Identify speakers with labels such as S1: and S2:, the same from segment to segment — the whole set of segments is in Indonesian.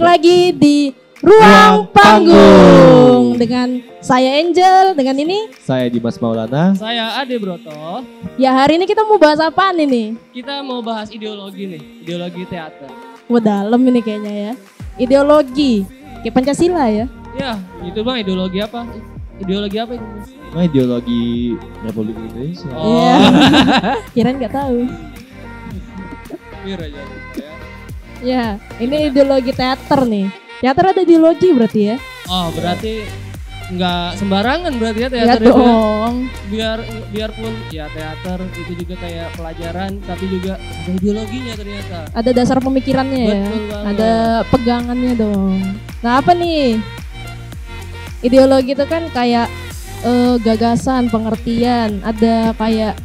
S1: balik lagi di Ruang Panggung dengan saya Angel, dengan ini
S2: Saya Dimas Maulana.
S3: Saya Ade Broto.
S1: ya hari ini kita mau bahas apaan ini?
S3: Kita mau bahas ideologi nih, ideologi teater.
S1: Wah dalam ini kayaknya ya. Ideologi, kayak Pancasila ya.
S3: Ya, itu bang ideologi apa? Ideologi apa itu?
S2: Nah, ideologi Republik Indonesia.
S3: Oh.
S1: Iya. Kirain nggak tahu.
S3: Biar aja. Ya.
S1: Ya, ini ideologi teater nih. Teater ada ideologi berarti ya?
S3: Oh berarti nggak sembarangan berarti ya
S1: Ya
S3: teater itu. ya?
S1: dong.
S3: Biar biarpun ya teater itu juga kayak pelajaran, tapi juga ada ideologinya ternyata.
S1: Ada dasar pemikirannya ya.
S3: Betul banget.
S1: Ada pegangannya dong. Nah apa nih? Ideologi itu kan kayak eh, gagasan, pengertian, ada kayak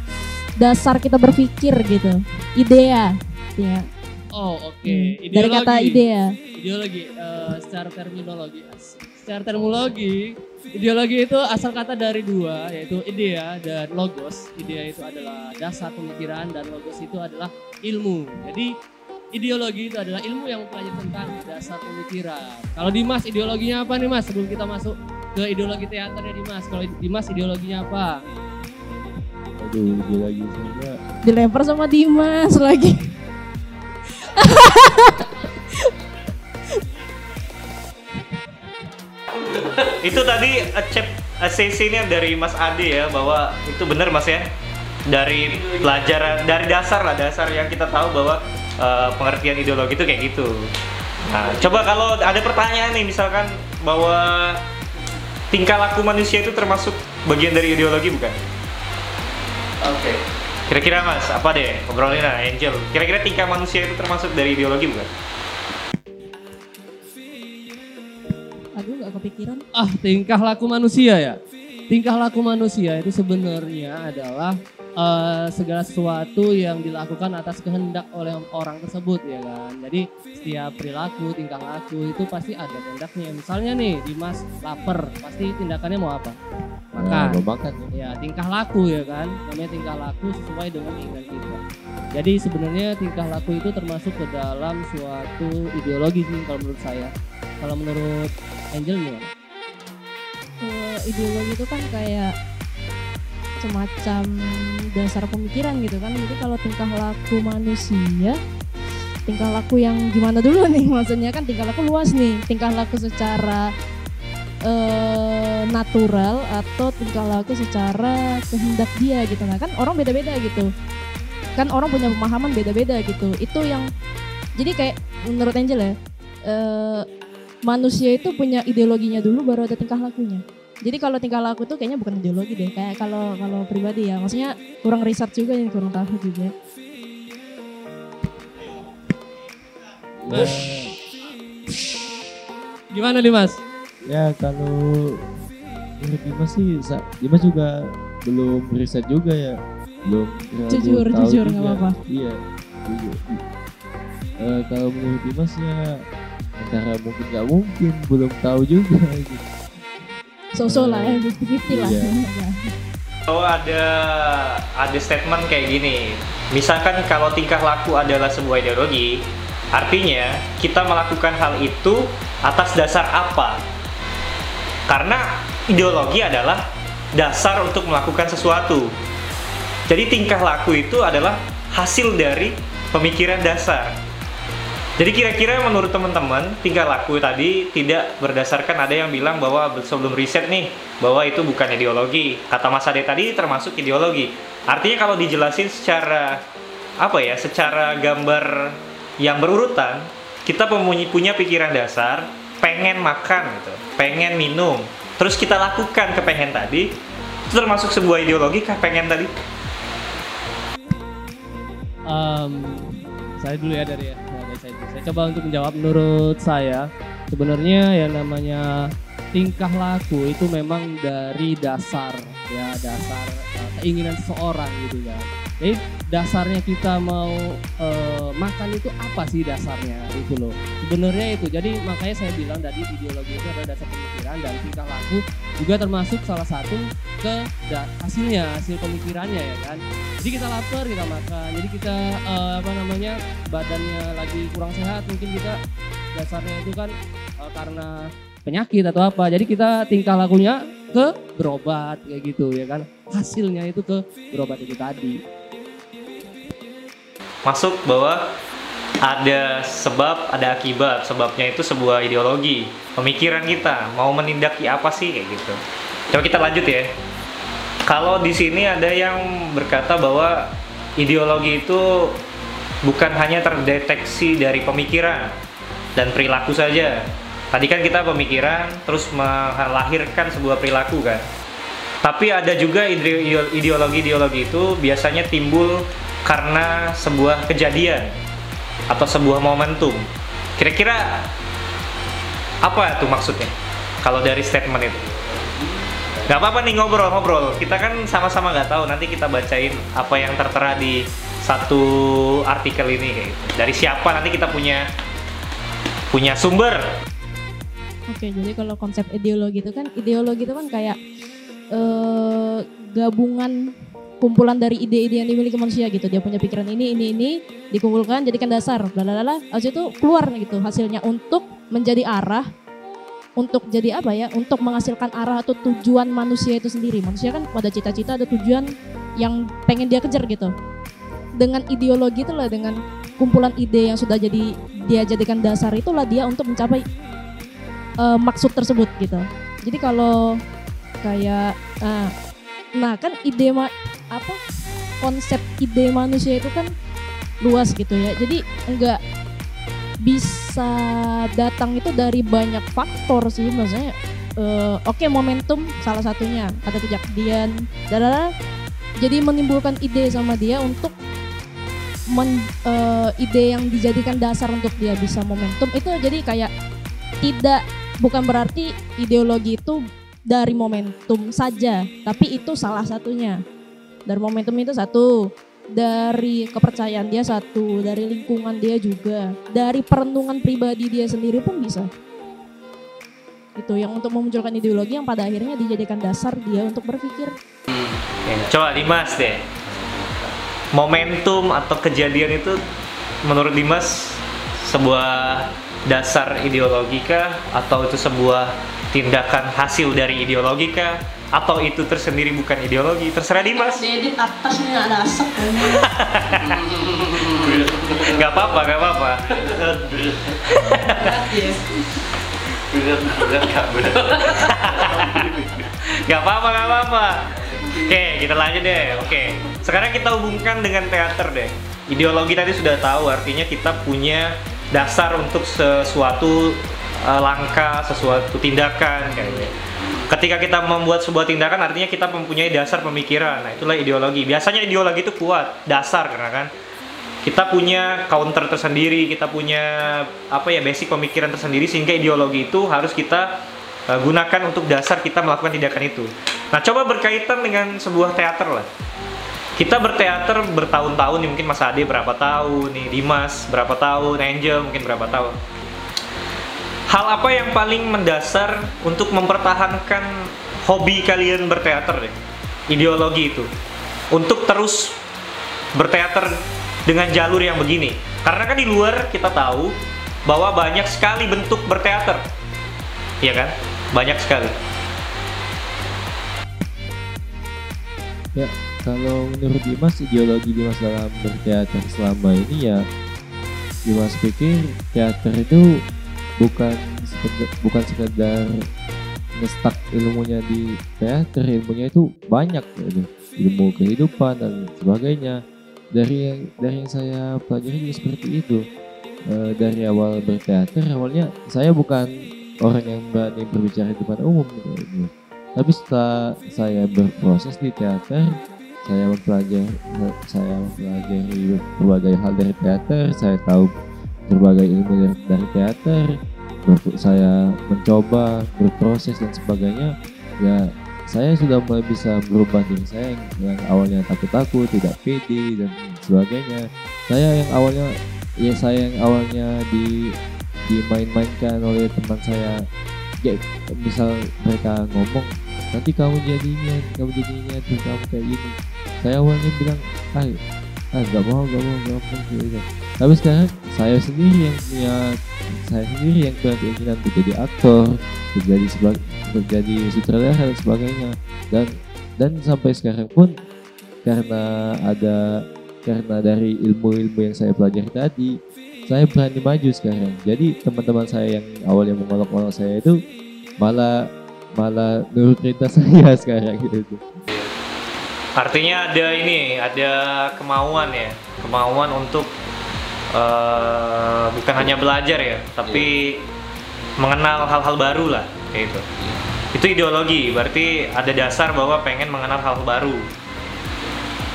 S1: dasar kita berpikir gitu. Idea, ya.
S3: Oh oke.
S1: Hmm, Dari kata idea.
S3: Ideologi eh, secara terminologi, secara terminologi, ideologi itu asal kata dari dua, yaitu idea dan logos. Idea itu adalah dasar pemikiran dan logos itu adalah ilmu. Jadi ideologi itu adalah ilmu yang mempelajari tentang dasar pemikiran. Kalau Dimas ideologinya apa nih Mas? Sebelum kita masuk ke ideologi teaternya Dimas. Kalau Dimas ideologinya apa?
S2: Aduh, ideologi saya
S1: Dilempar sama Dimas lagi.
S4: Itu tadi cep CC-nya dari Mas Ade ya bahwa itu benar Mas ya. Dari pelajaran dari dasar lah dasar yang kita tahu bahwa eh, pengertian ideologi itu kayak gitu. Nah, coba kalau ada pertanyaan nih misalkan bahwa tingkah laku manusia itu termasuk bagian dari ideologi bukan? Oke. Kira-kira Mas, apa deh ngobrolin lah Angel. Kira-kira tingkah manusia itu termasuk dari ideologi bukan?
S1: Aduh gak kepikiran.
S3: Ah, tingkah laku manusia ya. Tingkah laku manusia itu sebenarnya adalah eh, segala sesuatu yang dilakukan atas kehendak oleh orang tersebut ya kan. Jadi setiap perilaku, tingkah laku itu pasti ada kehendaknya. Misalnya nih, Dimas lapar, pasti tindakannya mau apa? Makan.
S2: mau makan ya.
S3: Ya, tingkah laku ya kan. Namanya tingkah laku sesuai dengan keinginan kita. Jadi sebenarnya tingkah laku itu termasuk ke dalam suatu ideologi sih kalau menurut saya. Kalau menurut Angel gimana?
S1: Eh, ideologi itu kan kayak semacam dasar pemikiran gitu kan. Jadi kalau tingkah laku manusia, tingkah laku yang gimana dulu nih? Maksudnya kan tingkah laku luas nih. Tingkah laku secara eh, natural atau tingkah laku secara kehendak dia gitu. Nah kan orang beda-beda gitu. Kan orang punya pemahaman beda-beda gitu. Itu yang jadi kayak menurut Angel ya. eh, manusia itu punya ideologinya dulu baru ada tingkah lakunya. Jadi kalau tingkah laku tuh kayaknya bukan ideologi deh. Kayak kalau kalau pribadi ya, maksudnya kurang riset juga yang kurang tahu juga.
S3: Nah, gimana nih Mas?
S2: Ya kalau menurut Dimas sih, Dimas juga belum riset juga ya. Belum
S1: Jujur,
S2: tahu
S1: jujur, nggak apa-apa.
S2: Iya, jujur. Eh, kalau menurut Dimas ya antara mungkin nggak mungkin, belum tahu juga gitu.
S1: So-so lah ya, 50-50 lah.
S2: Iya.
S4: Oh ada ada statement kayak gini. Misalkan kalau tingkah laku adalah sebuah ideologi, artinya kita melakukan hal itu atas dasar apa? Karena ideologi adalah dasar untuk melakukan sesuatu. Jadi tingkah laku itu adalah hasil dari pemikiran dasar. Jadi kira-kira menurut teman-teman tingkah laku tadi tidak berdasarkan ada yang bilang bahwa sebelum riset nih bahwa itu bukan ideologi. Kata Mas Ade tadi termasuk ideologi. Artinya kalau dijelasin secara apa ya, secara gambar yang berurutan, kita mempunyai punya pikiran dasar, pengen makan gitu, pengen minum, terus kita lakukan kepengen tadi, itu termasuk sebuah ideologi kah pengen tadi?
S3: Em, saya dulu ya dari ya. Saya, coba untuk menjawab menurut saya sebenarnya yang namanya tingkah laku itu memang dari dasar ya dasar eh, keinginan seseorang gitu kan. Jadi dasarnya kita mau eh, makan itu apa sih dasarnya itu loh. Sebenarnya itu. Jadi makanya saya bilang tadi ideologi itu adalah dasar pemikiran dan tingkah laku juga termasuk salah satu ke hasilnya, hasil pemikirannya ya kan. Jadi kita lapar kita makan. Jadi kita eh, apa namanya badannya lagi kurang sehat mungkin kita dasarnya itu kan eh, karena penyakit atau apa. Jadi kita tingkah lakunya ke berobat kayak gitu ya kan. Hasilnya itu ke berobat itu tadi.
S4: Masuk bahwa ada sebab, ada akibat. Sebabnya itu sebuah ideologi, pemikiran kita mau menindaki apa sih kayak gitu. Coba kita lanjut ya. Kalau di sini ada yang berkata bahwa ideologi itu bukan hanya terdeteksi dari pemikiran dan perilaku saja. Tadi kan kita pemikiran terus melahirkan sebuah perilaku kan. Tapi ada juga ide- ideologi-ideologi itu biasanya timbul karena sebuah kejadian atau sebuah momentum. Kira-kira apa tuh maksudnya? Kalau dari statement itu? Gak apa-apa nih ngobrol-ngobrol. Kita kan sama-sama nggak tahu. Nanti kita bacain apa yang tertera di satu artikel ini kayak gitu. Dari siapa nanti kita punya punya sumber.
S1: Oke, jadi kalau konsep ideologi itu kan ideologi itu kan kayak eh, gabungan kumpulan dari ide-ide yang dimiliki manusia gitu. Dia punya pikiran ini, ini, ini dikumpulkan jadikan dasar. Lalalala, habis itu keluar gitu hasilnya untuk menjadi arah untuk jadi apa ya? Untuk menghasilkan arah atau tujuan manusia itu sendiri. Manusia kan pada cita-cita ada tujuan yang pengen dia kejar gitu. Dengan ideologi itulah dengan kumpulan ide yang sudah jadi dia jadikan dasar itulah dia untuk mencapai eh, maksud tersebut gitu. Jadi kalau kayak nah, nah kan ide apa konsep ide manusia itu kan luas gitu ya. Jadi enggak bisa datang itu dari banyak faktor sih maksudnya. Eh, oke momentum salah satunya. Ada kejadian dadada, jadi menimbulkan ide sama dia untuk men, eh, ide yang dijadikan dasar untuk dia bisa momentum. Itu jadi kayak tidak bukan berarti ideologi itu dari momentum saja tapi itu salah satunya dari momentum itu satu. Dari kepercayaan dia satu. Dari lingkungan dia juga. Dari perenungan pribadi dia sendiri pun bisa. Itu yang untuk memunculkan ideologi yang pada akhirnya dijadikan dasar dia untuk berpikir.
S4: Coba Dimas deh. Momentum atau kejadian itu menurut Dimas sebuah dasar ideologi kah? Atau itu sebuah tindakan hasil dari ideologi kah atau itu tersendiri bukan ideologi? Terserah Dimas.
S1: Diedit atasnya ada asap.
S4: Nggak apa-apa nggak apa-apa. Nggak apa-apa nggak apa-apa. Oke kita lanjut deh. Oke. Sekarang kita hubungkan dengan teater deh. Ideologi tadi sudah tahu artinya kita punya dasar untuk sesuatu eh, langkah sesuatu tindakan kayak gitu ketika kita membuat sebuah tindakan artinya kita mempunyai dasar pemikiran nah itulah ideologi biasanya ideologi itu kuat dasar karena kan kita punya counter tersendiri, kita punya apa ya basic pemikiran tersendiri sehingga ideologi itu harus kita uh, gunakan untuk dasar kita melakukan tindakan itu. Nah, coba berkaitan dengan sebuah teater lah. Kita berteater bertahun-tahun nih mungkin Mas Ade berapa tahun nih, Dimas berapa tahun, Angel mungkin berapa tahun. Hal apa yang paling mendasar untuk mempertahankan hobi kalian berteater deh? Ideologi itu. Untuk terus berteater dengan jalur yang begini. Karena kan di luar kita tahu bahwa banyak sekali bentuk berteater. Iya kan? Banyak sekali.
S2: Ya, kalau menurut Dimas ideologi Dimas dalam berteater selama ini ya Dimas pikir teater itu bukan sekedar, bukan sekedar ngestak ilmunya di teater, ilmunya itu banyak gitu. Ilmu kehidupan dan sebagainya. Dari yang dari yang saya pelajari juga seperti itu. Eh, dari awal berteater awalnya saya bukan orang yang berani berbicara di depan umum gitu. Tapi setelah saya berproses di teater, saya mempelajari saya mempelajari berbagai hal dari teater, saya tahu berbagai ilmu dari, teater, saya mencoba berproses dan sebagainya. Ya, saya sudah mulai bisa merubah diri saya yang, awalnya takut-takut, tidak pede dan sebagainya. Saya yang awalnya ya saya yang awalnya di dimain-mainkan oleh teman saya ya, misal mereka ngomong nanti kamu jadi ini kamu jadi ini nanti kamu kayak gini saya awalnya bilang ah ah gak mau gak mau gak mau gitu. Tapi sekarang saya sendiri yang punya saya sendiri yang punya keinginan untuk jadi aktor menjadi sebagai menjadi sutradara dan sebagainya. Dan dan sampai sekarang pun karena ada karena dari ilmu-ilmu yang saya pelajari tadi saya berani maju sekarang. Jadi teman-teman saya yang awalnya mengolok-olok saya itu malah malah nurut perintah saya sekarang gitu
S4: Artinya ada ini, ada kemauan ya, kemauan untuk eh, bukan hanya belajar ya, tapi mengenal hal-hal baru lah, kayak itu. Itu ideologi, berarti ada dasar bahwa pengen mengenal hal baru.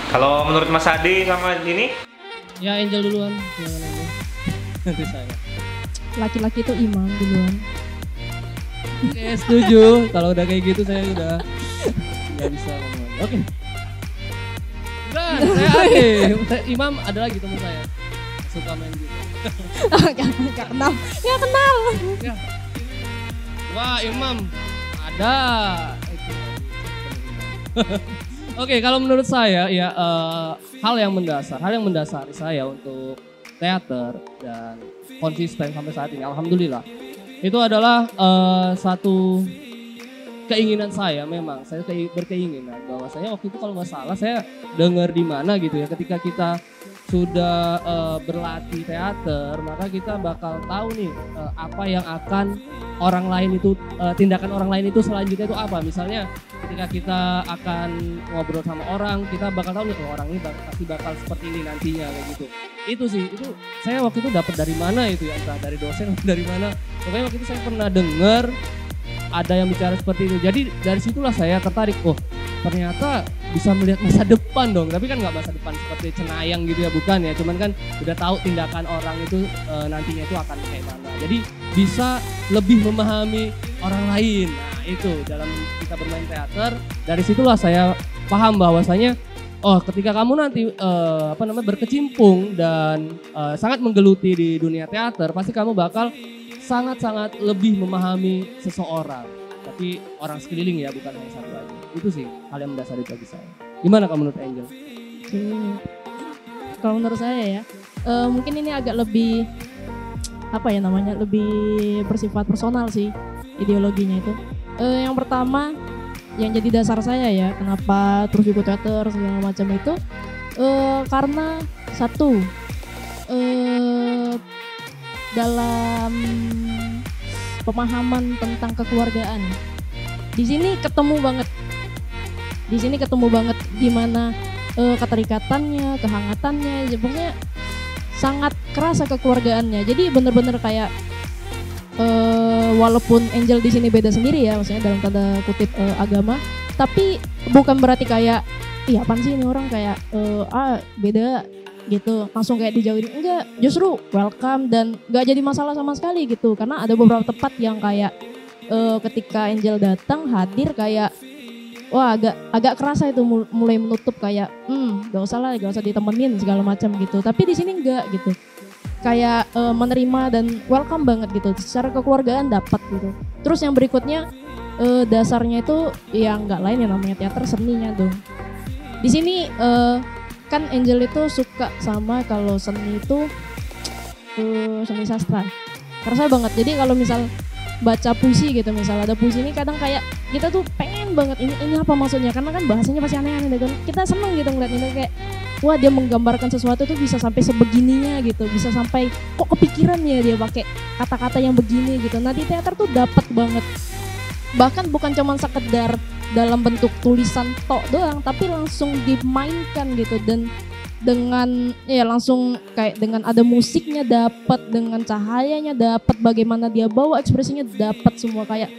S4: Kalau menurut Mas Ade sama ini,
S3: Ya Angel duluan. Nanti saya.
S1: Laki-laki itu imam duluan.
S3: Oke setuju. Kalau udah kayak gitu saya udah nggak bisa ngomong. Oke. Bukan, saya Ade. Saya- Imam ada lagi teman saya. Suka main gitu.
S1: Gak, gak kenal, gak kenal.
S3: Ya. Wah Imam ada. Oke kalau menurut saya ya eh, hal yang mendasar, hal yang mendasari saya untuk teater dan konsisten sampai saat ini, alhamdulillah itu adalah eh, satu keinginan saya memang saya kei- berkeinginan bahwa saya waktu itu kalau nggak salah saya dengar di mana gitu ya ketika kita sudah eh, berlatih teater maka kita bakal tahu nih eh, apa yang akan orang lain itu eh, tindakan orang lain itu selanjutnya itu apa. Misalnya ketika kita akan ngobrol sama orang kita bakal tahu nih kalau orang ini bak- pasti bakal seperti ini nantinya kayak gitu. Itu sih itu saya waktu itu dapat dari mana itu ya entah dari dosen dari mana. Pokoknya waktu itu saya pernah dengar ada yang bicara seperti itu. Jadi dari situlah saya tertarik oh ternyata bisa melihat masa depan dong. Tapi kan nggak masa depan seperti cenayang gitu ya bukan ya. Cuman kan udah tahu tindakan orang itu eh, nantinya itu akan kayak mana. Jadi bisa lebih memahami orang lain. Nah itu dalam kita bermain teater. Dari situlah saya paham bahwasanya oh ketika kamu nanti eh, apa namanya berkecimpung dan eh, sangat menggeluti di dunia teater pasti kamu bakal sangat-sangat lebih memahami seseorang tapi orang sekeliling ya bukan hanya satu aja itu sih hal yang mendasari bagi saya gimana kamu menurut Angel?
S1: Oke. Kalau menurut saya ya, eh, mungkin ini agak lebih apa ya namanya, lebih bersifat personal sih ideologinya itu. Eh, yang pertama, yang jadi dasar saya ya, kenapa terus ikut teater segala macam itu, eh, karena satu, eh, dalam pemahaman tentang kekeluargaan. Di sini ketemu banget. Di sini ketemu banget gimana eh, keterikatannya, kehangatannya, ya pokoknya sangat kerasa kekeluargaannya. Jadi bener-bener kayak eh, walaupun Angel di sini beda sendiri ya, maksudnya dalam tanda kutip eh, agama, tapi bukan berarti kayak iya apaan sih ini orang kayak eh, ah beda gitu. Langsung kayak dijauhin enggak justru welcome dan nggak jadi masalah sama sekali gitu. Karena ada beberapa tempat yang kayak eh, ketika Angel datang hadir kayak wah agak agak kerasa itu mul- mulai menutup kayak hmm gak usah lah gak usah ditemenin segala macam gitu. Tapi di sini enggak gitu. Kayak eh, menerima dan welcome banget gitu. Secara kekeluargaan dapat gitu. Terus yang berikutnya eh, dasarnya itu yang nggak lain yang namanya teater seninya dong di sini eh, kan Angel itu suka sama kalau seni itu eh, seni sastra. Kerasa banget. Jadi kalau misal baca puisi gitu misal ada puisi ini kadang kayak kita tuh pengen banget ini ini apa maksudnya? Karena kan bahasanya pasti aneh-aneh deh kan. Kita seneng gitu ngeliat ini kayak wah dia menggambarkan sesuatu tuh bisa sampai sebegininya gitu. Bisa sampai kok kepikiran ya dia pakai kata-kata yang begini gitu. Nah di teater tuh dapat banget. Bahkan bukan cuma sekedar dalam bentuk tulisan tok doang tapi langsung dimainkan gitu. Dan dengan ya langsung kayak dengan ada musiknya dapat dengan cahayanya dapat bagaimana dia bawa ekspresinya dapat semua. Kayak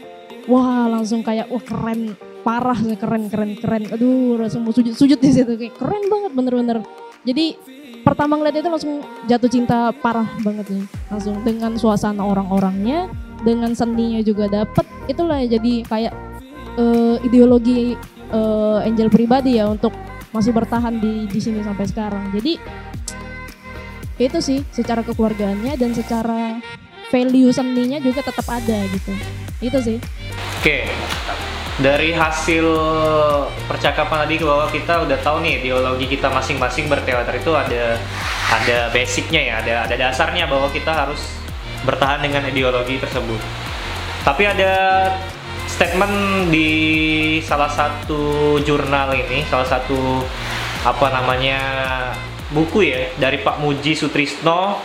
S1: wah langsung kayak wah keren. Parah sih keren keren keren. Aduh langsung mau sujud sujud di situ. Kayak keren banget bener-bener. Jadi pertama ngeliat itu langsung jatuh cinta parah banget nih langsung dengan suasana orang-orangnya dengan seninya juga dapat itulah jadi kayak eh, ideologi eh, Angel pribadi ya untuk masih bertahan di di sini sampai sekarang. Jadi itu sih secara kekeluargaannya dan secara value seninya juga tetap ada gitu. Itu sih.
S4: Oke, dari hasil percakapan tadi bahwa kita udah tahu nih ideologi kita masing-masing berteater itu ada ada basicnya ya, ada ada dasarnya bahwa kita harus bertahan dengan ideologi tersebut. Tapi ada statement di salah satu jurnal ini, salah satu apa namanya buku ya dari Pak Muji Sutrisno.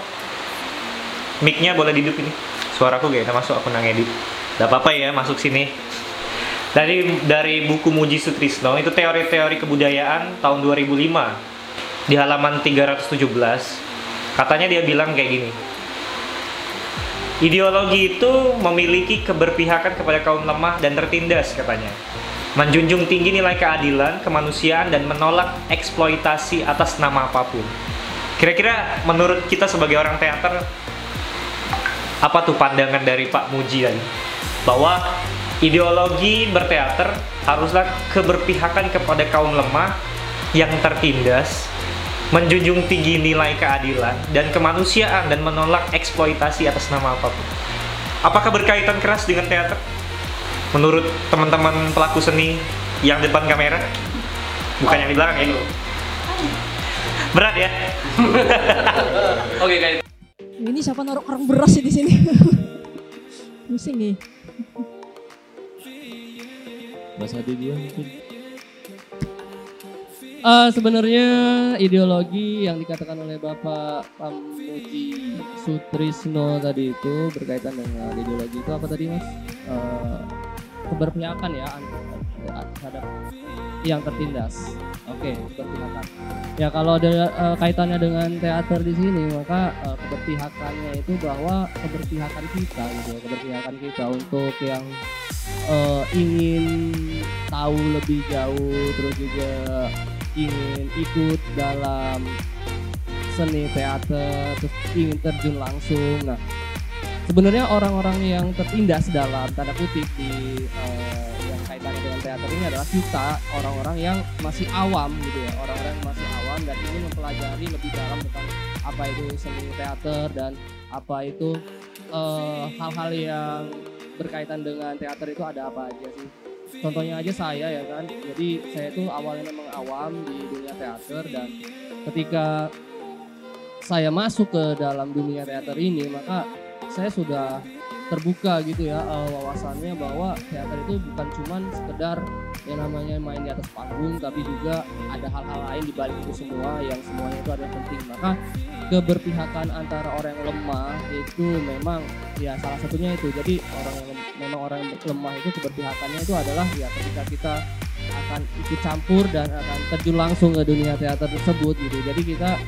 S4: Mic-nya boleh ini. Suaraku gak masuk aku nang edit. Gak apa-apa ya masuk sini. Dari dari buku Muji Sutrisno itu teori-teori kebudayaan tahun 2005 di halaman 317 katanya dia bilang kayak gini Ideologi itu memiliki keberpihakan kepada kaum lemah dan tertindas katanya. Menjunjung tinggi nilai keadilan, kemanusiaan dan menolak eksploitasi atas nama apa pun. Kira-kira menurut kita sebagai orang teater apa tuh pandangan dari Pak Muji tadi? Bahwa ideologi berteater haruslah keberpihakan kepada kaum lemah yang tertindas menjunjung tinggi nilai keadilan dan kemanusiaan dan menolak eksploitasi atas nama apa pun. Apakah berkaitan keras dengan teater? Menurut teman-teman pelaku seni yang depan kamera? Bukan yang di belakang ya? Berat ya?
S3: Oke guys.
S1: Ini siapa naruh orang beras sih di sini? Pusing nih.
S2: Mas Adi dia mungkin
S3: Eh, sebenarnya ideologi yang dikatakan oleh Bapak Pamuji Sutrisno tadi itu berkaitan dengan ideologi itu apa tadi Mas? Eh, keberpihakan ya terhadap yang tertindas. Oke, keberpihakan. Ya kalau ada eh, kaitannya dengan teater di sini maka eh, keberpihakannya itu bahwa keberpihakan kita gitu ya, keberpihakan kita untuk yang eh, ingin tahu lebih jauh terus juga ingin ikut dalam seni teater terus ingin terjun langsung. Nah sebenarnya orang-orang yang tertindas dalam tanda kutip di eh, yang kaitannya dengan teater ini adalah kita orang-orang yang masih awam gitu ya orang-orang yang masih awam dan ingin mempelajari lebih dalam tentang apa itu seni teater dan apa itu eh, hal-hal yang berkaitan dengan teater itu ada apa aja sih contohnya aja saya ya kan. Jadi saya tuh awalnya memang awam di dunia teater dan ketika saya masuk ke dalam dunia teater ini maka saya sudah terbuka gitu ya eh, wawasannya bahwa teater itu bukan cuman sekedar yang namanya main di atas panggung tapi juga ada hal-hal lain di balik itu semua yang semuanya itu adalah penting. Maka keberpihakan antara orang yang lemah itu memang ya salah satunya itu. Jadi orang yang memang orang yang lemah itu keberpihakannya itu adalah ya ketika kita akan ikut campur dan akan terjun langsung ke dunia teater tersebut gitu. Jadi kita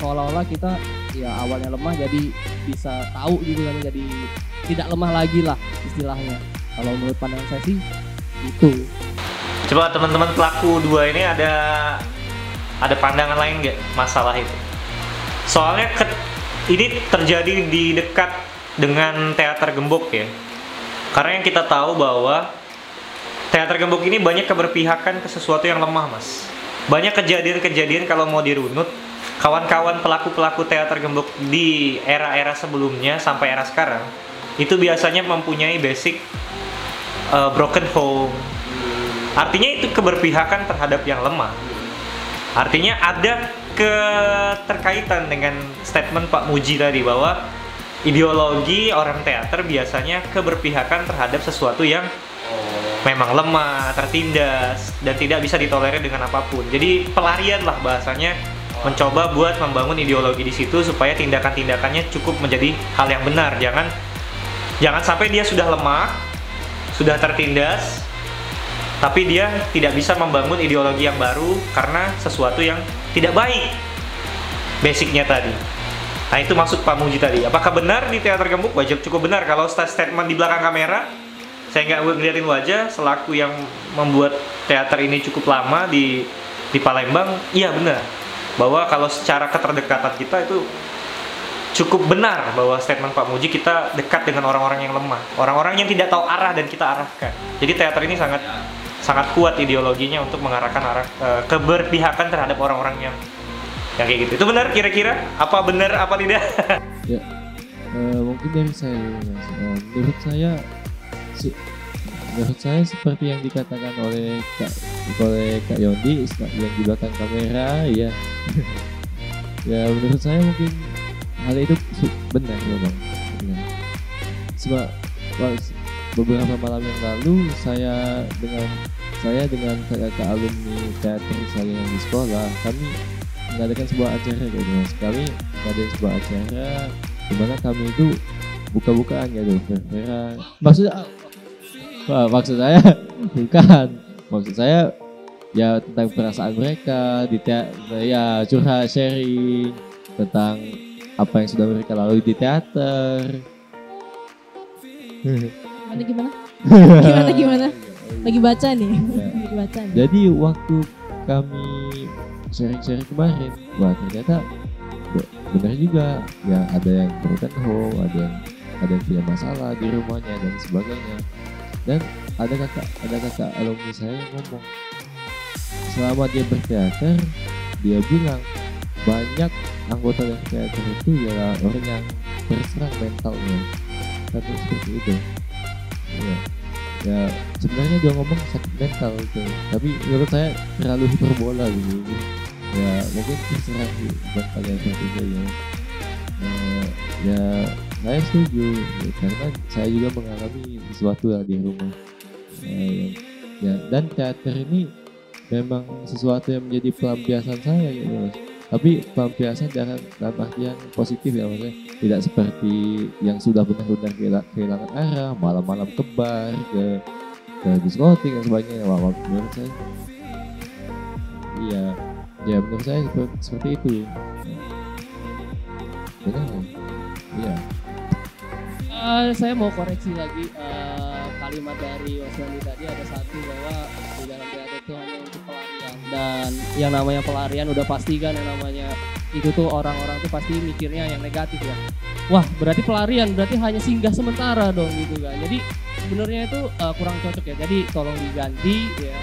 S3: seolah-olah kita ya awalnya lemah jadi bisa tahu gitu kan jadi tidak lemah lagi lah istilahnya kalau menurut pandangan saya sih itu
S4: Coba teman-teman pelaku dua ini ada ada pandangan lain nggak masalah itu? Soalnya ke- ini terjadi di dekat dengan teater gembok ya. Karena yang kita tahu bahwa teater gembok ini banyak keberpihakan ke sesuatu yang lemah, Mas. Banyak kejadian-kejadian kalau mau dirunut, kawan-kawan pelaku-pelaku teater gembok di era-era sebelumnya sampai era sekarang itu biasanya mempunyai basic uh, broken home. Artinya itu keberpihakan terhadap yang lemah. Artinya ada keterkaitan dengan statement Pak Muji tadi bahwa ideologi orang teater biasanya keberpihakan terhadap sesuatu yang memang lemah, tertindas dan tidak bisa ditolerir dengan apa pun. Jadi pelarian lah bahasanya mencoba buat membangun ideologi di situ supaya tindakan-tindakannya cukup menjadi hal yang benar. Jangan jangan sampai dia sudah lemah, sudah tertindas, tapi dia tidak bisa membangun ideologi yang baru karena sesuatu yang tidak baik basicnya tadi. Nah itu maksud Pak Muji tadi. Apakah benar di teater gembuk? Wajib cukup benar kalau sta- statement di belakang kamera saya nggak ngeliatin wajah selaku yang membuat teater ini cukup lama di di Palembang. Iya benar bahwa kalau secara keterdekatan kita itu cukup benar bahwa statement Pak Muji kita dekat dengan orang-orang yang lemah, orang-orang yang tidak tahu arah dan kita arahkan. Jadi teater ini sangat sangat kuat ideologinya untuk mengarahkan arah eh, keberpihakan terhadap orang-orang yang yang kayak gitu. Itu benar kira-kira? Apa benar apa tidak?
S2: ya eh, mungkin dari saya. Eh, menurut saya menurut saya seperti yang dikatakan oleh Kak oleh Kak Yondi yang di belakang kamera ya ya menurut saya mungkin hal itu benar memang benar. Sebab beberapa malam yang lalu saya dengan saya dengan kakak alumni teater saya yang di sekolah kami mengadakan sebuah acara gitu mas. Kami mengadakan sebuah acara di mana kami itu buka-bukaan gitu fair-fairan maksudnya Wah, maksud saya bukan. Maksud saya ya tentang perasaan mereka di ya curhat sharing tentang apa yang sudah mereka lalui di teater
S1: Gimana gimana? Gimana gimana? Lagi baca nih.
S2: Ya.
S1: Lagi baca nih.
S2: Jadi waktu kami sharing-sharing kemarin, wah ternyata be- benar juga. Ya ada yang broken home, ada yang ada yang punya masalah di rumahnya dan sebagainya. Dan ada kakak ada kakak alumni saya yang ngomong selama dia berteater dia bilang banyak anggota dari teater itu ya orang yang terserang mentalnya. Kata seperti itu. Ya ya sebenarnya dia ngomong sakit mental gitu tapi menurut saya terlalu hiperbola gitu. Ya mungkin terserang mentalnya seperti itu ya. Eh, ya saya setuju. Ya, karena saya juga mengalami sesuatu yang di rumah. Eh, ya dan teater ini memang sesuatu yang menjadi pelampiasan saya gitu mas tapi pelampiasan dalam dalam artian positif ya maksudnya. Tidak seperti yang sudah benar-benar kehilang- kehilangan arah malam-malam kebar ke ke diskotik dan sebagainya. Wah wah, menurut saya iya. Ya menurut saya seperti, seperti itu. Benar nggak? iya.
S3: Eh, saya mau koreksi lagi eh, kalimat dari Oswandi tadi ada satu bahwa di dalam teater itu hanya dan yang namanya pelarian udah pasti kan yang namanya itu tuh orang-orang tuh pasti mikirnya yang negatif ya. Wah berarti pelarian berarti hanya singgah sementara dong gitu kan. Jadi sebenarnya itu eh, kurang cocok ya. Jadi tolong diganti ya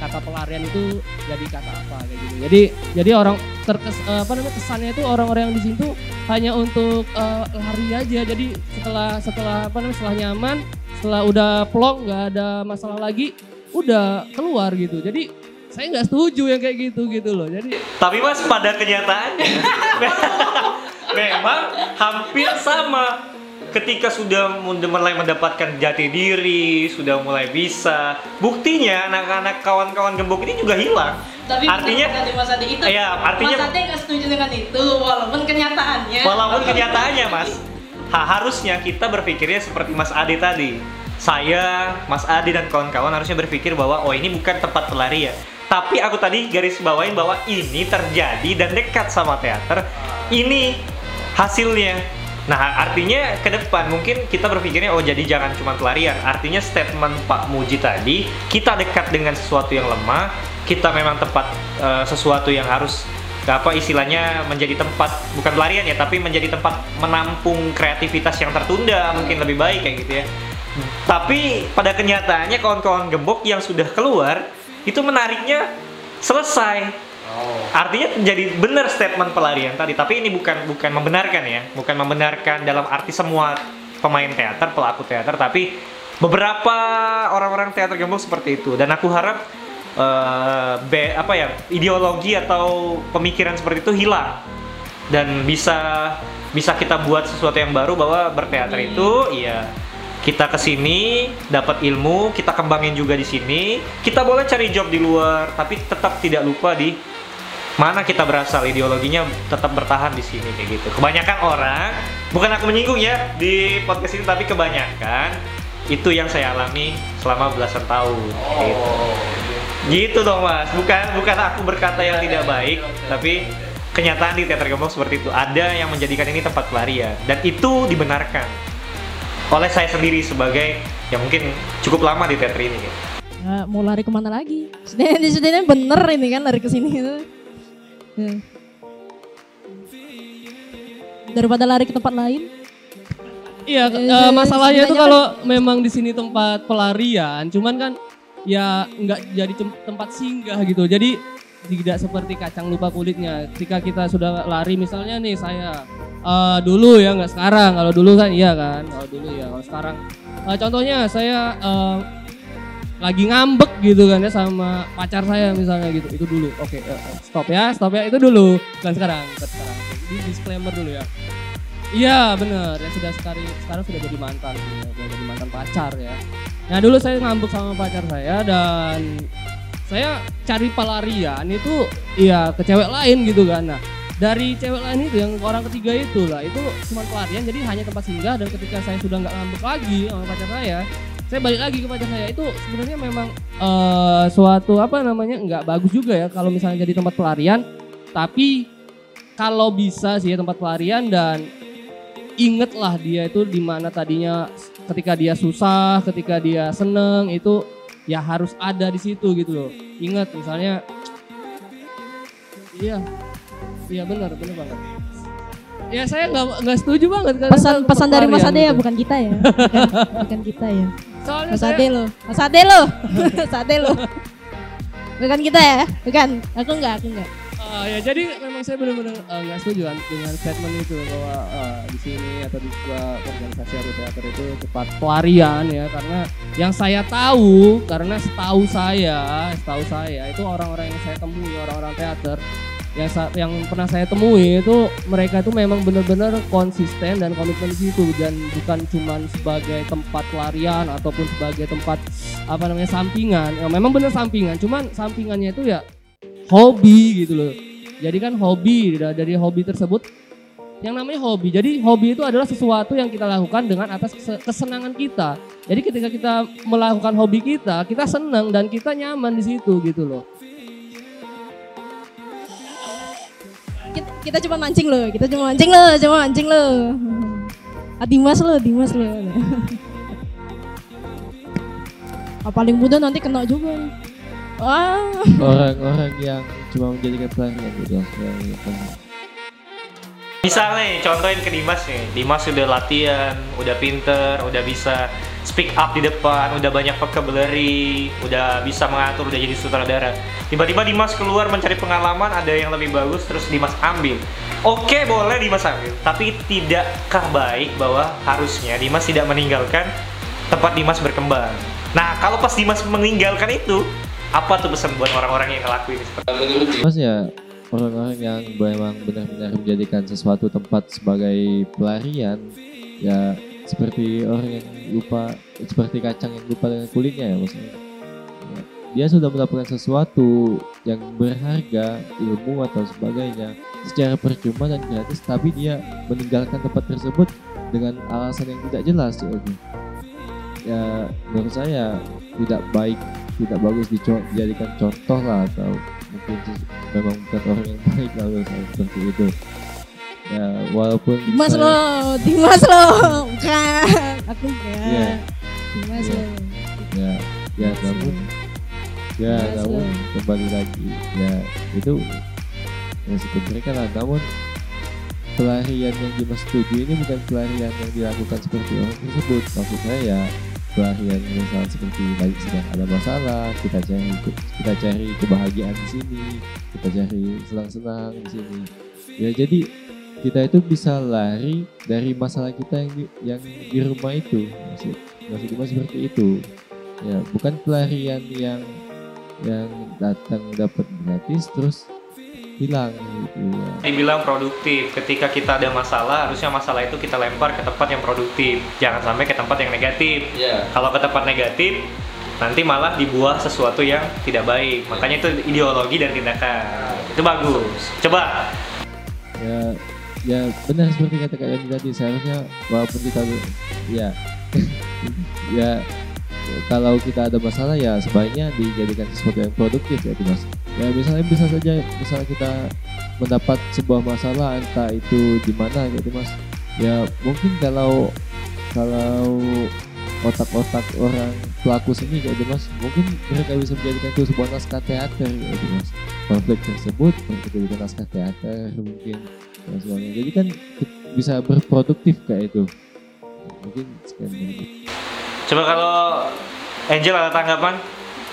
S3: kata pelarian itu jadi kata apa kayak gitu. Jadi jadi orang terkes eh, apa namanya kesannya itu orang-orang yang di sini hanya untuk eh, lari aja. Jadi setelah setelah apa namanya setelah nyaman, setelah udah plong nggak ada masalah lagi, udah keluar gitu. Jadi saya nggak setuju yang kayak gitu gitu loh. Jadi
S4: Tapi mas pada kenyataannya memang hampir sama. Ketika sudah mulai mendapatkan jati diri, sudah mulai bisa, buktinya anak-anak kawan-kawan gembok ini juga hilang.
S5: Tapi
S4: Artinya-
S5: bukan berarti Mas Ade itu.
S4: Iya, artinya-
S5: Mas Ade nggak setuju dengan itu, walaupun kenyataannya.
S4: Walaupun kenyataannya mas, ha- harusnya kita berpikirnya seperti Mas Ade tadi. Saya, Mas Ade dan kawan-kawan harusnya berpikir bahwa oh ini bukan tempat pelarian. Tapi aku tadi garis bawain bahwa ini terjadi dan dekat sama teater. Ini hasilnya. Nah artinya ke depan mungkin kita berpikirnya oh jadi jangan cuma pelarian. Artinya statement Pak Muji tadi kita dekat dengan sesuatu yang lemah. Kita memang tempat eh, sesuatu yang harus apa istilahnya menjadi tempat bukan pelarian ya tapi menjadi tempat menampung kreativitas yang tertunda mungkin lebih baik kayak gitu ya tapi pada kenyataannya kawan-kawan gembok yang sudah keluar itu menariknya selesai. Artinya jadi benar statement pelarian tadi. Tapi ini bukan bukan membenarkan ya. Bukan membenarkan dalam arti semua pemain teater pelaku teater. Tapi beberapa orang-orang teater gembok seperti itu. Dan aku harap eh, be- apa ya ideologi atau pemikiran seperti itu hilang. Dan bisa bisa kita buat sesuatu yang baru bahwa berteater itu iya kita ke sini dapat ilmu kita kembangin juga di sini. Kita boleh cari job di luar tapi tetap tidak lupa di mana kita berasal. Ideologinya tetap bertahan di sini kayak gitu. Kebanyakan orang bukan aku menyinggung ya di podcast ini tapi kebanyakan itu yang saya alami selama belasan tahun gitu. gitu dong mas. Bukan bukan aku berkata yang tidak baik tapi kenyataan di teater gembok seperti itu. Ada yang menjadikan ini tempat pelarian dan itu dibenarkan oleh saya sendiri sebagai yang mungkin cukup lama di teater ini gitu.
S1: Nah, mau lari ke mana lagi? Sudah bener ini kan lari ke sini itu. Ya. Daripada lari ke tempat lain.
S3: Iya,
S1: se-
S3: masalahnya itu kalau memang di sini tempat pelarian, cuman kan ya nggak jadi tem- tempat singgah gitu. Jadi tidak seperti kacang lupa kulitnya. Ketika kita sudah lari, misalnya nih saya eh, dulu ya nggak sekarang. Kalau dulu kan iya kan, kalau dulu ya. Kalau sekarang, eh, contohnya saya eh, lagi ngambek gitu kan ya sama pacar saya misalnya gitu. Itu dulu. Oke eh, eh, stop ya stop ya. Itu dulu. Bukan sekarang sekarang. Ini disclaimer dulu ya. Iya bener. Ya sudah sekali sekarang sudah jadi mantan. Sudah jadi mantan pacar ya. Nah dulu saya ngambek sama pacar saya dan saya cari pelarian itu ya ke cewek lain gitu kan. Nah dari cewek lain itu yang orang ketiga itu lah itu cuma pelarian jadi hanya tempat singgah. Dan ketika saya sudah nggak ngambek lagi sama pacar saya saya balik lagi ke pacar saya. Itu sebenarnya memang eh, suatu apa namanya nggak bagus juga ya kalau misalnya jadi tempat pelarian. Tapi kalau bisa sih ya tempat pelarian dan ingetlah dia itu di mana tadinya ketika dia susah ketika dia seneng itu ya harus ada di situ gitu loh ingat misalnya iya iya benar benar banget ya saya nggak nggak setuju banget karena
S1: Pesan pesan dari Mas Ade ya,
S3: gitu.
S1: bukan kita ya. Bukan, bukan kita ya.
S3: soalnya
S1: Mas
S3: saya
S1: Ade lo. Mas Ade lo. Mas Ade lo. Bukan kita ya? Bukan. Aku enggak, aku enggak.
S3: Ah, ya jadi memang saya benar-benar eh, nggak setuju kan dengan statement itu bahwa eh, di sini atau di sebuah organisasi atau teater itu tempat pelarian ya. Karena yang saya tahu karena setahu saya setahu saya itu orang-orang yang saya temui orang-orang teater yang yang pernah saya temui itu mereka itu memang benar-benar konsisten dan komitmen di situ. Dan bukan cuman sebagai tempat pelarian ataupun sebagai tempat apa namanya sampingan. Ya, memang benar sampingan cuman sampingannya itu ya hobi gitu loh. Jadi kan hobi da- dari hobi tersebut yang namanya hobi. Jadi hobi itu adalah sesuatu yang kita lakukan dengan atas kese- kesenangan kita. Jadi ketika kita melakukan hobi kita, kita senang dan kita nyaman di situ gitu loh.
S1: Kita, cuma mancing lo. Kita cuma mancing lo, cuma mancing lo. Ah, Dimas lo, Dimas lo. Ah, paling muda nanti kena juga nih. Wah,
S2: orang-orang yang cuma menjadikan pelarian gitu yang gitu.
S4: Misal nih, contohin ke Dimas nih. Dimas udah latihan, udah pinter, udah bisa speak up di depan, udah banyak vocabulary, udah bisa mengatur, udah jadi sutradara. Tiba-tiba Dimas keluar mencari pengalaman, ada yang lebih bagus, terus Dimas ambil. Oke, boleh Dimas ambil. Tapi tidakkah baik bahwa harusnya Dimas tidak meninggalkan tempat Dimas berkembang? Nah, kalau pas Dimas meninggalkan itu, apa tuh pesan buat orang-orang yang ngelakuin seperti itu?
S2: Mas ya orang-orang yang memang benar-benar menjadikan sesuatu tempat sebagai pelarian ya seperti orang yang lupa seperti kacang yang lupa dengan kulitnya ya maksudnya Ya, dia sudah mendapatkan sesuatu yang berharga ilmu atau sebagainya secara percuma dan gratis tapi dia meninggalkan tempat tersebut dengan alasan yang tidak jelas ya, ya menurut saya tidak baik tidak bagus dijadikan contoh lah atau mungkin memang bukan orang yang baik lah menurut saya seperti itu ya walaupun
S1: Dimas
S2: saya-
S1: lo, Dimas lo. Bukan, aku.
S2: Iya.
S1: Dimas
S2: Iya.
S1: lo.
S2: ya ya namun ya namun kembali lagi ya itu ya mereka lah namun pelarian yang Dimas setuju ini bukan pelarian yang dilakukan seperti orang tersebut maksud saya ya pelarian misalnya seperti lagi sedang ada masalah kita cari kita cari kebahagiaan di sini kita cari senang-senang di sini. Ya jadi kita itu bisa lari dari masalah kita yang di, yang di rumah itu. Maksud maksud Dimas seperti itu. Ya bukan pelarian yang yang datang dapat gratis terus hilang. Gitu ya
S4: dibilang produktif ketika kita ada masalah harusnya masalah itu kita lempar ke tempat yang produktif. Jangan sampai ke tempat yang negatif.
S2: Ya
S4: kalau ke tempat negatif nanti malah dibuah sesuatu yang tidak baik. Makanya itu ideologi dan tindakan. Itu bagus. Coba.
S2: Ya ya benar seperti kata Kak Yani tadi. Seharusnya walaupun kita ya. Ya kalau kita ada masalah ya sebaiknya dijadikan sesuatu yang produktif ya mas ya misalnya bisa saja misalnya kita mendapat sebuah masalah entah itu di mana gitu mas ya mungkin kalau kalau otak-otak orang pelaku seni kayak gitu mas mungkin mereka bisa menjadikan itu sebuah naskah teater gitu mas konflik tersebut mereka jadikan naskah teater mungkin dan sebagainya. Jadi kan bisa berproduktif kayak itu. Mungkin sekian.
S4: Coba kalau Angel ada tanggapan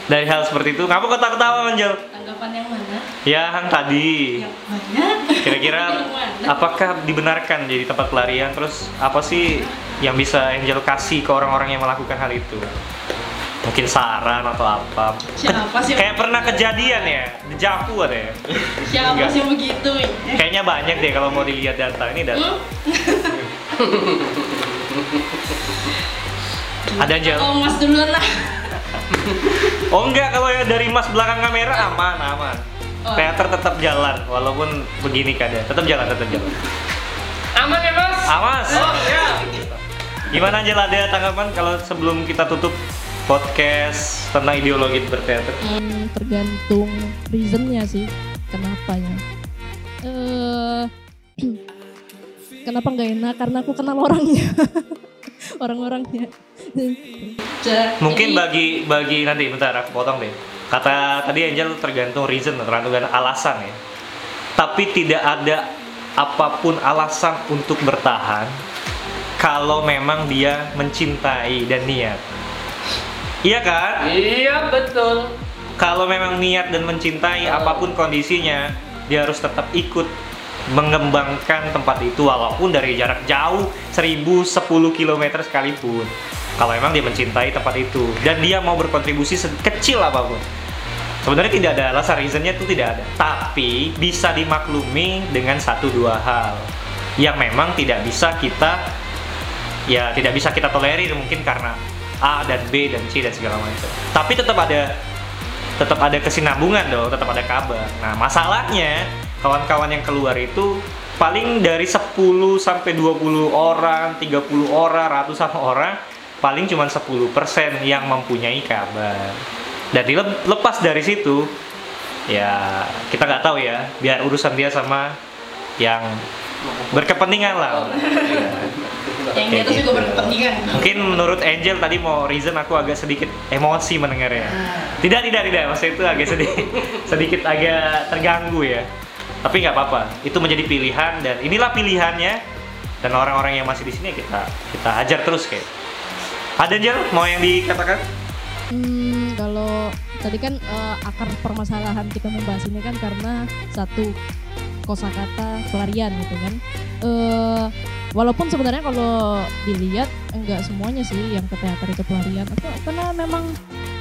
S4: dari hal seperti itu kamu ketawa-ketawa Angel
S5: Tanggapan yang mana?
S4: yang tadi
S5: Yang mana?
S4: kira-kira apakah dibenarkan jadi tempat pelarian terus apa sih yang bisa Angel kasih ke orang-orang yang melakukan hal itu mungkin saran atau apa
S5: Siapa sih?
S4: kayak pernah kejadian ya dejavu ada ya
S5: Siapa
S4: Enggak.
S5: sih begitu?
S4: kayaknya banyak deh kalau mau dilihat data ini data
S5: Hmm?
S4: ada Angel
S5: Oh mas duluan lah.
S4: oh enggak. Kalau ya dari mas belakang kamera aman aman.
S5: Oh.
S4: teater tetap jalan walaupun begini keadaan tetap jalan tetap jalan.
S3: Aman ya mas?
S4: awas.
S3: Oh ya.
S4: gimana Angel ada tanggapan kalau sebelum kita tutup podcast tentang ideologi berteater?
S1: Hmm, tergantung reasonnya sih. Kenapanya eh kenapa nggak enak? Karena aku kenal orangnya orang-orangnya
S4: Mungkin bagi bagi nanti bentar aku potong deh. Kata tadi Angel tergantung reason, tergantung alasan ya. Tapi tidak ada apa pun alasan untuk bertahan kalau memang dia mencintai dan niat. Iya kan?
S3: Iya betul.
S4: Kalau memang niat dan mencintai apa pun kondisinya, dia harus tetap ikut mengembangkan tempat itu walaupun dari jarak jauh 1010 km sekalipun. Kalau memang dia mencintai tempat itu dan dia mau berkontribusi sekecil apa pun. Sebenarnya tidak ada alasan reasonnya itu tidak ada. Tapi bisa dimaklumi dengan satu dua hal yang memang tidak bisa kita ya tidak bisa kita tolerir mungkin karena A dan B dan C dan segala macam. Tapi tetap ada tetap ada kesinambungan dong, tetap ada kabar. Nah, masalahnya kawan-kawan yang keluar itu paling dari 10 sampai 20 orang, 30 orang, ratusan orang, paling cuma 10% yang mempunyai kabar. Dan dilep- lepas dari situ, ya kita nggak tahu ya, biar urusan dia sama yang berkepentingan lah.
S5: Yang di atas juga berkepentingan.
S4: Mungkin menurut Angel tadi mau reason aku agak sedikit emosi mendengarnya. Tidak, tidak, tidak. Maksudnya itu agak sedikit, sedikit agak terganggu ya. Tapi nggak apa-apa. Itu menjadi pilihan dan inilah pilihannya. Dan orang-orang yang masih di sini kita kita ajar terus kayak. Ada Angel mau yang dikatakan?
S1: Hmm, kalau tadi kan eh, akar permasalahan kita membahas ini kan karena satu kosakata pelarian gitu kan. Eh walaupun sebenarnya kalau dilihat enggak semuanya sih yang ke teater itu pelarian atau karena memang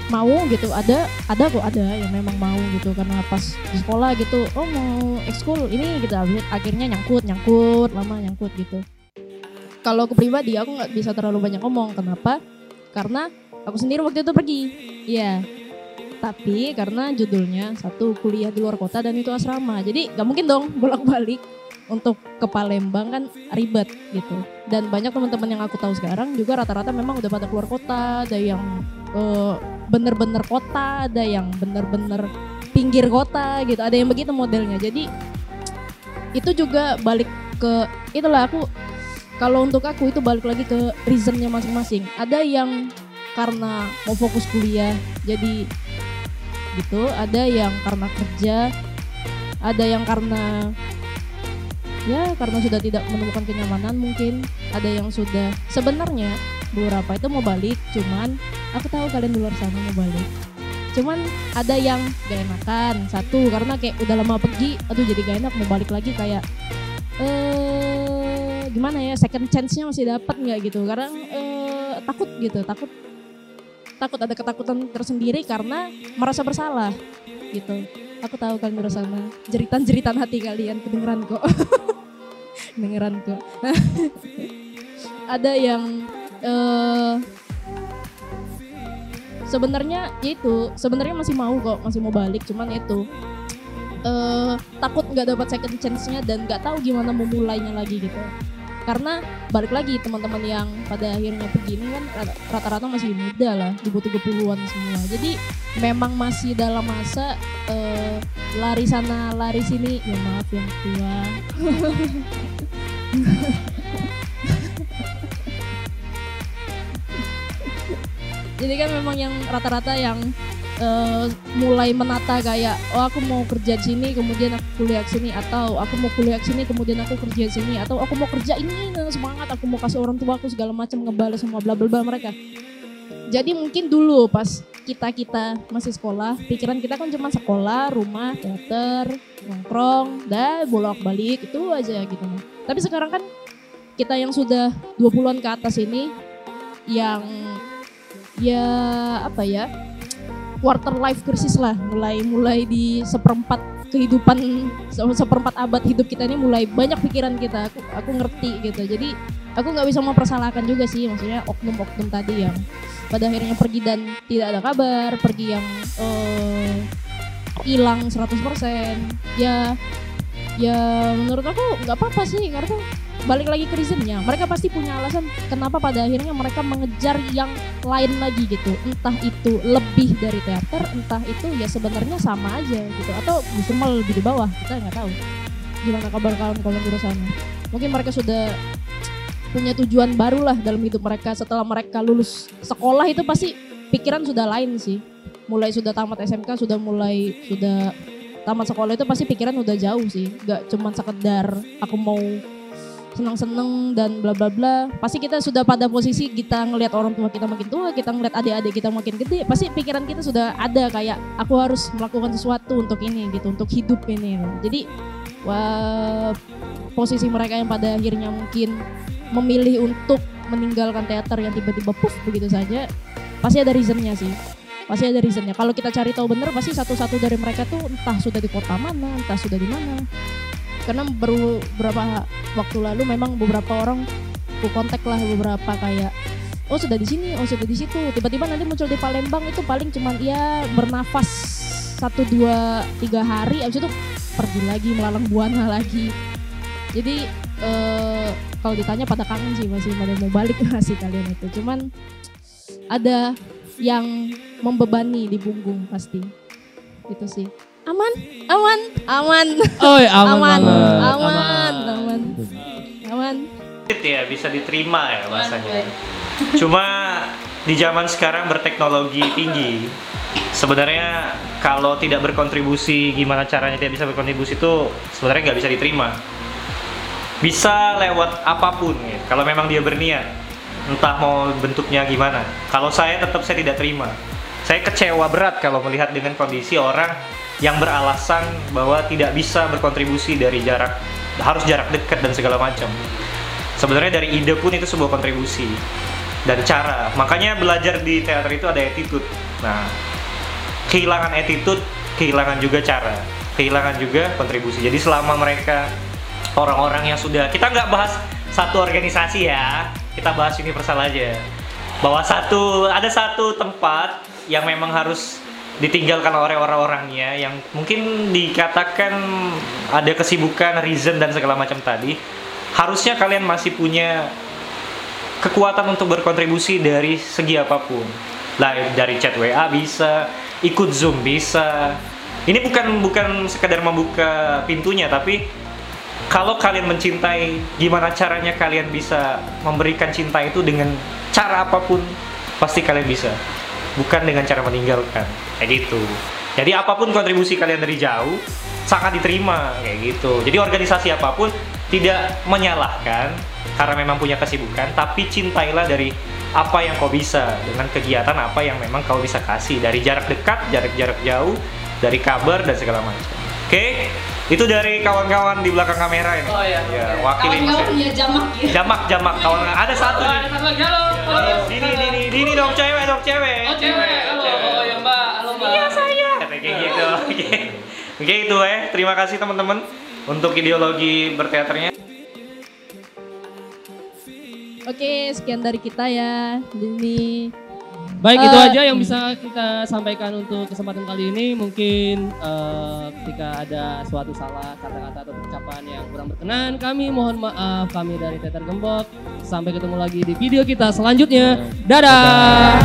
S1: mau gitu ada ada kok ada yang memang mau gitu. Karena pas di sekolah gitu oh mau ekskul ini gitu. Akhir- akhirnya nyangkut nyangkut lama nyangkut gitu. Kalau aku pribadi aku nggak bisa terlalu banyak ngomong. Kenapa? Karena aku sendiri waktu itu pergi. Iya. Tapi karena judulnya satu kuliah di luar kota dan itu asrama. Jadi nggak mungkin dong bolak balik untuk ke Palembang kan ribet gitu. Dan banyak teman-teman yang aku tahu sekarang juga rata-rata memang udah pada keluar kota ada yang eh, bener-bener kota ada yang bener-bener pinggir kota gitu ada yang begitu modelnya. Jadi itu juga balik ke itulah aku kalau untuk aku itu balik lagi ke reasonnya masing-masing. Ada yang karena mau fokus kuliah jadi gitu ada yang karena kerja ada yang karena ya karena sudah tidak menemukan kenyamanan mungkin ada yang sudah sebenarnya beberapa itu mau balik cuman aku tahu kalian di luar sana mau balik. Cuman ada yang gak enakan satu karena kayak udah lama pergi aduh jadi gak enak mau balik lagi kayak eh gimana ya second chance-nya masih dapat nggak gitu. Karena eh, takut gitu takut takut ada ketakutan tersendiri karena merasa bersalah gitu aku tahu kalian sana jeritan-jeritan hati kalian. Kedengeran kok. Kedengeran kok. Ada yang eh sebenarnya ya itu sebenarnya masih mau kok masih mau balik cuman itu eh takut nggak dapat second chance-nya dan nggak tahu gimana memulainya lagi gitu karena balik lagi teman-teman yang pada akhirnya pergi ini kan rata- rata-rata masih muda lah di bawah 30-an semua. Jadi memang masih dalam masa eh, lari sana lari sini. Ya maaf yang tua. Jadi kan memang yang rata-rata yang eh, mulai menata kayak oh aku mau kerja di sini kemudian aku kuliah di sini atau aku mau kuliah di sini kemudian aku kerja di sini atau aku mau kerja ini nah, semangat aku mau kasih orang tua aku segala macam ngebales semua bla bla bla mereka. Jadi mungkin dulu pas kita kita masih sekolah pikiran kita kan cuma sekolah rumah teater nongkrong dan bolak balik itu aja gitu. Tapi sekarang kan kita yang sudah 20-an ke atas ini yang ya apa ya quarter life crisis lah. Mulai mulai di seperempat kehidupan se- seperempat abad hidup kita ini mulai banyak pikiran kita. Aku aku ngerti gitu. Jadi aku nggak bisa mempersalahkan juga sih maksudnya oknum-oknum tadi yang pada akhirnya pergi dan tidak ada kabar pergi yang eh, hilang 100% ya ya menurut aku nggak apa-apa sih karena balik lagi ke reasonnya. Mereka pasti punya alasan kenapa pada akhirnya mereka mengejar yang lain lagi gitu. Entah itu lebih dari teater entah itu ya sebenarnya sama aja gitu. Atau justru malah lebih di bawah kita nggak tahu. Gimana kabar kawan-kawan di luar sana mungkin mereka sudah punya tujuan baru lah dalam hidup mereka. Setelah mereka lulus sekolah itu pasti pikiran sudah lain sih. Mulai sudah tamat SMK sudah mulai sudah tamat sekolah itu pasti pikiran udah jauh sih. Nggak cuman sekedar aku mau senang-senang dan bla bla bla. Pasti kita sudah pada posisi kita ngelihat orang tua kita makin tua kita ngelihat adik-adik kita makin gede pasti pikiran kita sudah ada kayak aku harus melakukan sesuatu untuk ini gitu untuk hidup ini. Jadi wah posisi mereka yang pada akhirnya mungkin memilih untuk meninggalkan teater yang tiba-tiba puff begitu saja pasti ada reasonnya sih. Pasti ada reasonnya. Kalau kita cari tahu bener pasti satu-satu dari mereka tuh entah sudah di kota mana entah sudah di mana karena baru beberapa waktu lalu memang beberapa orang ku kontak lah beberapa kayak oh sudah di sini oh sudah di situ. Tiba-tiba nanti muncul di Palembang itu paling cuman ya bernafas satu dua tiga hari abis itu pergi lagi melalang buana lagi. Jadi eh, kalau ditanya pada kangen sih masih pada mau balik masih kalian itu. Cuman ada yang membebani di punggung pasti. Itu sih aman aman aman
S3: Oh, ya, aman,
S1: aman
S3: banget.
S1: aman aman aman
S4: ya bisa diterima ya bahasanya. Cuma di zaman sekarang berteknologi tinggi, sebenarnya kalau tidak berkontribusi gimana caranya tidak bisa berkontribusi itu sebenarnya nggak bisa diterima. Bisa lewat apa pun ya, kalau memang dia berniat, entah mau bentuknya gimana. Kalau saya tetap saya tidak terima. Saya kecewa berat kalau melihat dengan kondisi orang yang beralasan bahwa tidak bisa berkontribusi dari jarak harus jarak dekat dan segala macam. Sebenarnya dari ide pun itu sebuah kontribusi dan cara. Makanya belajar di teater itu ada attitude. Nah kehilangan attitude kehilangan juga cara kehilangan juga kontribusi. Jadi selama mereka orang-orang yang sudah kita nggak bahas satu organisasi ya kita bahas universal aja. Bahwa satu ada satu tempat yang memang harus ditinggalkan oleh orang-orangnya yang mungkin dikatakan ada kesibukan reason dan segala macam tadi harusnya kalian masih punya kekuatan untuk berkontribusi dari segi apa pun. Lah dari chat WA bisa ikut zoom bisa. Ini bukan bukan sekedar membuka pintunya tapi kalau kalian mencintai gimana caranya kalian bisa memberikan cinta itu dengan cara apa pun pasti kalian bisa bukan dengan cara meninggalkan. Kayak gitu. Jadi apa pun kontribusi kalian dari jauh sangat diterima. Kayak gitu. Jadi organisasi apa pun tidak menyalahkan karena memang punya kesibukan tapi cintailah dari apa yang kau bisa dengan kegiatan apa yang memang kau bisa kasih. Dari jarak dekat jarak-jarak jauh dari kabar dan segala macam. Oke itu dari kawan-kawan di belakang kamera ini
S5: Oh, iya.
S4: ya wakilin
S5: Kawan-kawan ya jamak ya.
S4: jamak jamak kawan ada satu
S3: Oh,
S4: nih
S3: ada satu lagi. Halo. Halo.
S4: Dini, Dini, Dini dong cewek, dong cewek.
S3: Oh, cewek. Halo. Oh, ya, Mbak. Halo, Mbak.
S4: Iya saya. Kayak gitu. Oke. Oke itu eh. Terima kasih teman-teman untuk ideologi berteaternya.
S1: Oke, sekian dari kita ya. Ini
S3: Baik, itu
S1: Eh,
S3: aja yang bisa kita sampaikan untuk kesempatan kali ini. Mungkin eh, ketika ada suatu salah kata-kata atau ucapan yang kurang berkenan, kami mohon maaf. Kami dari Teater Gembok. Sampai ketemu lagi di video kita selanjutnya. Dadah.